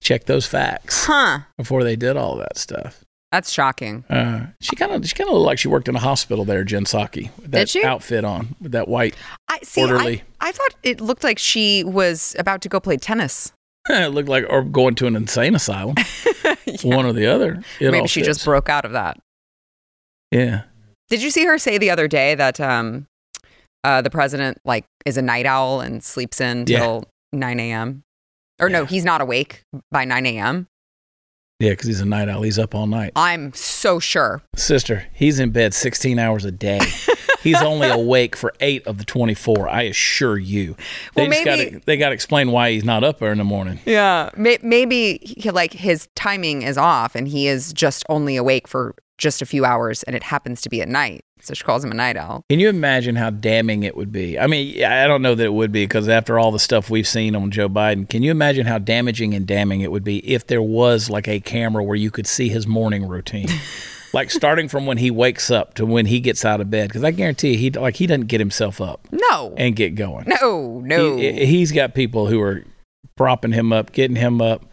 S1: check those facts
S2: Huh.
S1: before they did all that stuff.
S2: That's shocking.
S1: Uh, she kind of she kind of looked like she worked in a hospital there, Jen Psaki, with that
S2: Did she?
S1: outfit on with that white.
S2: I see.
S1: Orderly.
S2: I, I thought it looked like she was about to go play tennis. [laughs]
S1: it looked like or going to an insane asylum, [laughs] one or the other. It
S2: Maybe she
S1: fits.
S2: just broke out of that.
S1: Yeah.
S2: Did you see her say the other day that um, uh, the president like is a night owl and sleeps in
S1: Yeah.
S2: till 9 a.m. Or no, he's not awake by 9 a.m.
S1: Yeah, because he's a night owl. He's up all night.
S2: I'm so sure.
S1: Sister, he's in bed 16 hours a day. he's only [laughs] awake for eight of the 24. I assure you. They
S2: Well,
S1: just
S2: maybe-
S1: got they got to explain why he's not up there in the morning.
S2: Yeah, May- maybe he, like his timing is off and he is just only awake for just a few hours and it happens to be at night. So she calls him a night owl.
S1: Can you imagine how damning it would be? I mean, I don't know that it would be because after all the stuff we've seen on Joe Biden, can you imagine how damaging and damning it would be if there was like a camera where you could see his morning routine? [laughs] like starting from when he wakes up to when he gets out of bed because I guarantee you, he like he doesn't get himself up
S2: No.
S1: and get going.
S2: no, no.
S1: He, he's got people who are propping him up, getting him up,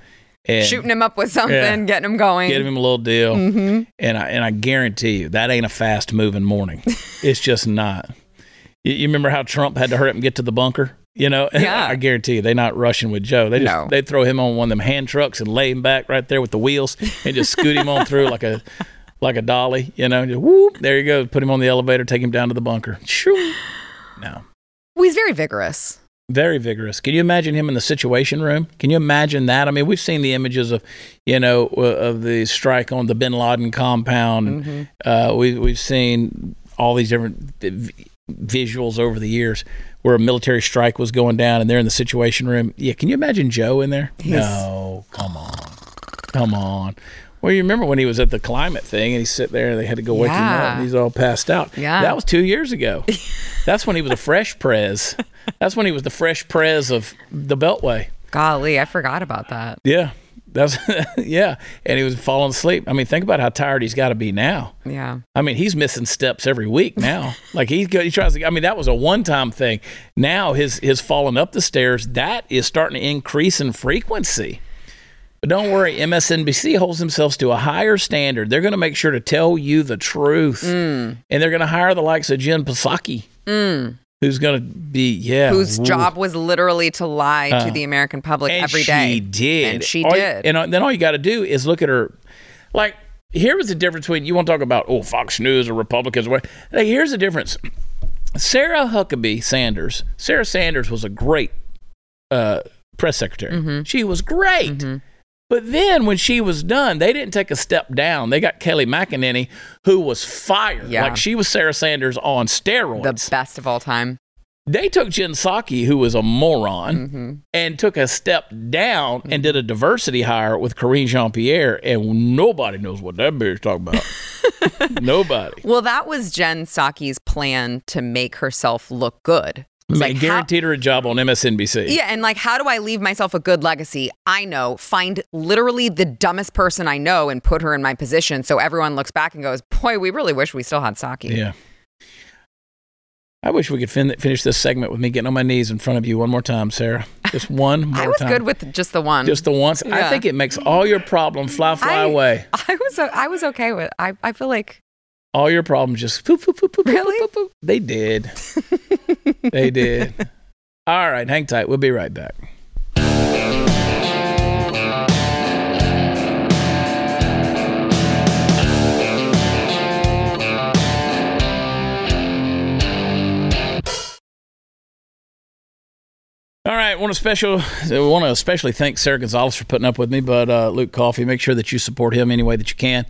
S1: and
S2: Shooting him up with something,
S1: Yeah.
S2: getting him going.
S1: Get him a little deal,
S2: Mm-hmm.
S1: and I and I guarantee you that ain't a fast moving morning. [laughs] it's just not. You, you remember how Trump had to hurry up and get to the bunker? You know, [laughs]
S2: Yeah.
S1: I guarantee you, they're not rushing with Joe. They just
S2: No.
S1: they throw him on one of them hand trucks and lay him back right there with the wheels and just scoot him on through like a [laughs] like a dolly. You know, just whoop, there you go. Put him on the elevator, take him down to the bunker. Shoo. No,
S2: Well, he's very vigorous.
S1: Very vigorous. Can you imagine him in the Situation Room? Can you imagine that? I mean, we've seen the images of you know uh, of the strike on the Bin Laden compound.
S2: Mm-hmm.
S1: Uh, we we've seen all these different v- visuals over the years where a military strike was going down and they're in the situation room. Yeah, can you imagine Joe in there? no, come on. Come on. Well, you remember when he was at the climate thing and he sit there and they had to go wake him up and he's all passed out.
S2: Yeah.
S1: That was two years ago. [laughs] That's when he was a fresh prez. That's when he was the fresh prez of the Beltway.
S2: Golly, I forgot about that.
S1: Yeah. That's [laughs] yeah. And he was falling asleep. I mean, think about how tired he's got to be now.
S2: Yeah.
S1: I mean, he's missing steps every week now. [laughs] like he he tries to. I mean, that was a one time thing. Now his his falling up the stairs that is starting to increase in frequency. But don't worry, MSNBC holds themselves to a higher standard. They're going to make sure to tell you the truth, and they're going to hire the likes of Jen Psaki, who's going to be yeah,
S2: Whose
S1: woo.
S2: job was literally to lie
S1: Uh,
S2: to the American public
S1: and
S2: every day.
S1: She did.
S2: And she
S1: All you-
S2: did.
S1: and uh, then all you got to do is look at her. Like, here was the difference between you want to talk about oh Fox News or Republicans. Or what? Like, here's the difference. Sarah Huckabee Sanders. Sarah Sanders was a great uh, press secretary.
S2: Mm-hmm.
S1: She was great. But then when she was done, they didn't take a step down. They got Kayleigh McEnany, who was fired.
S2: Yeah.
S1: Like she was Sarah Sanders on steroids
S2: the best of all time.
S1: they took Jen Psaki, who was a moron,
S2: Mm-hmm.
S1: and took a step down and did a diversity hire with Karine Jean Pierre, and nobody knows what that bitch talking about. [laughs] nobody.
S2: Well, that was Jen Psaki's plan to make herself look good. Was
S1: Like,
S2: like, how-
S1: guaranteed her a job on MSNBC.
S2: yeah, and like, how do I leave myself a good legacy? I know, find literally the dumbest person I know and put her in my position so everyone looks back and goes, boy, we really wish we still had Psaki.
S1: Yeah. I wish we could fin- finish this segment with me getting on my knees in front of you one more time, Sara. Just [laughs] one more
S2: I was
S1: time.
S2: good with just the one.
S1: just the once. I think it makes all your problems fly, fly
S2: I-
S1: away. [laughs]
S2: I was I was okay with. I I feel like
S1: All your problems just poop, poop, poop, poop, poop,
S2: Really?
S1: poop, poop. They did. they [laughs] did. All right, hang tight. We'll be right back. All right, want to special want to especially thank Sara Gonzales for putting up with me, but uh, Luke Coffee, make sure that you support him any way that you can,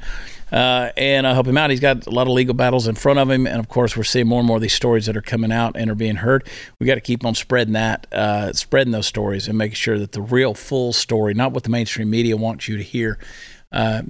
S1: uh, and uh, help him out. He's got a lot of legal battles in front of him, and of course, we're seeing more and more of these stories that are coming out and are being heard. We got to keep on spreading that, uh, spreading those stories, and making sure that the real full story, not what the mainstream media wants you to hear. Uh,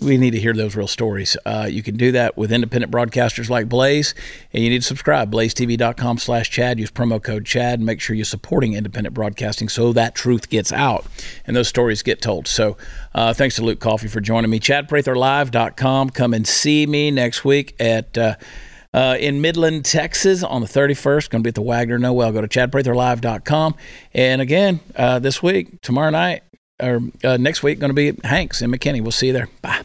S1: we need to hear those real stories. Uh, you can do that with independent broadcasters like Blaze, and you need to subscribe. BlazeTV.com slash Chad. Use promo code Chad make sure you're supporting independent broadcasting so that truth gets out and those stories get told. So uh, thanks to Luke Coffee for joining me. ChadPratherLive.com. Come and see me next week at... Uh, uh, in Midland, Texas on the 31st. Going to be at the Wagner Noel. Go to chadpratherlive.com. And again, uh, this week, tomorrow night, or uh, next week, going to be Hanks and McKinney. We'll see you there. Bye.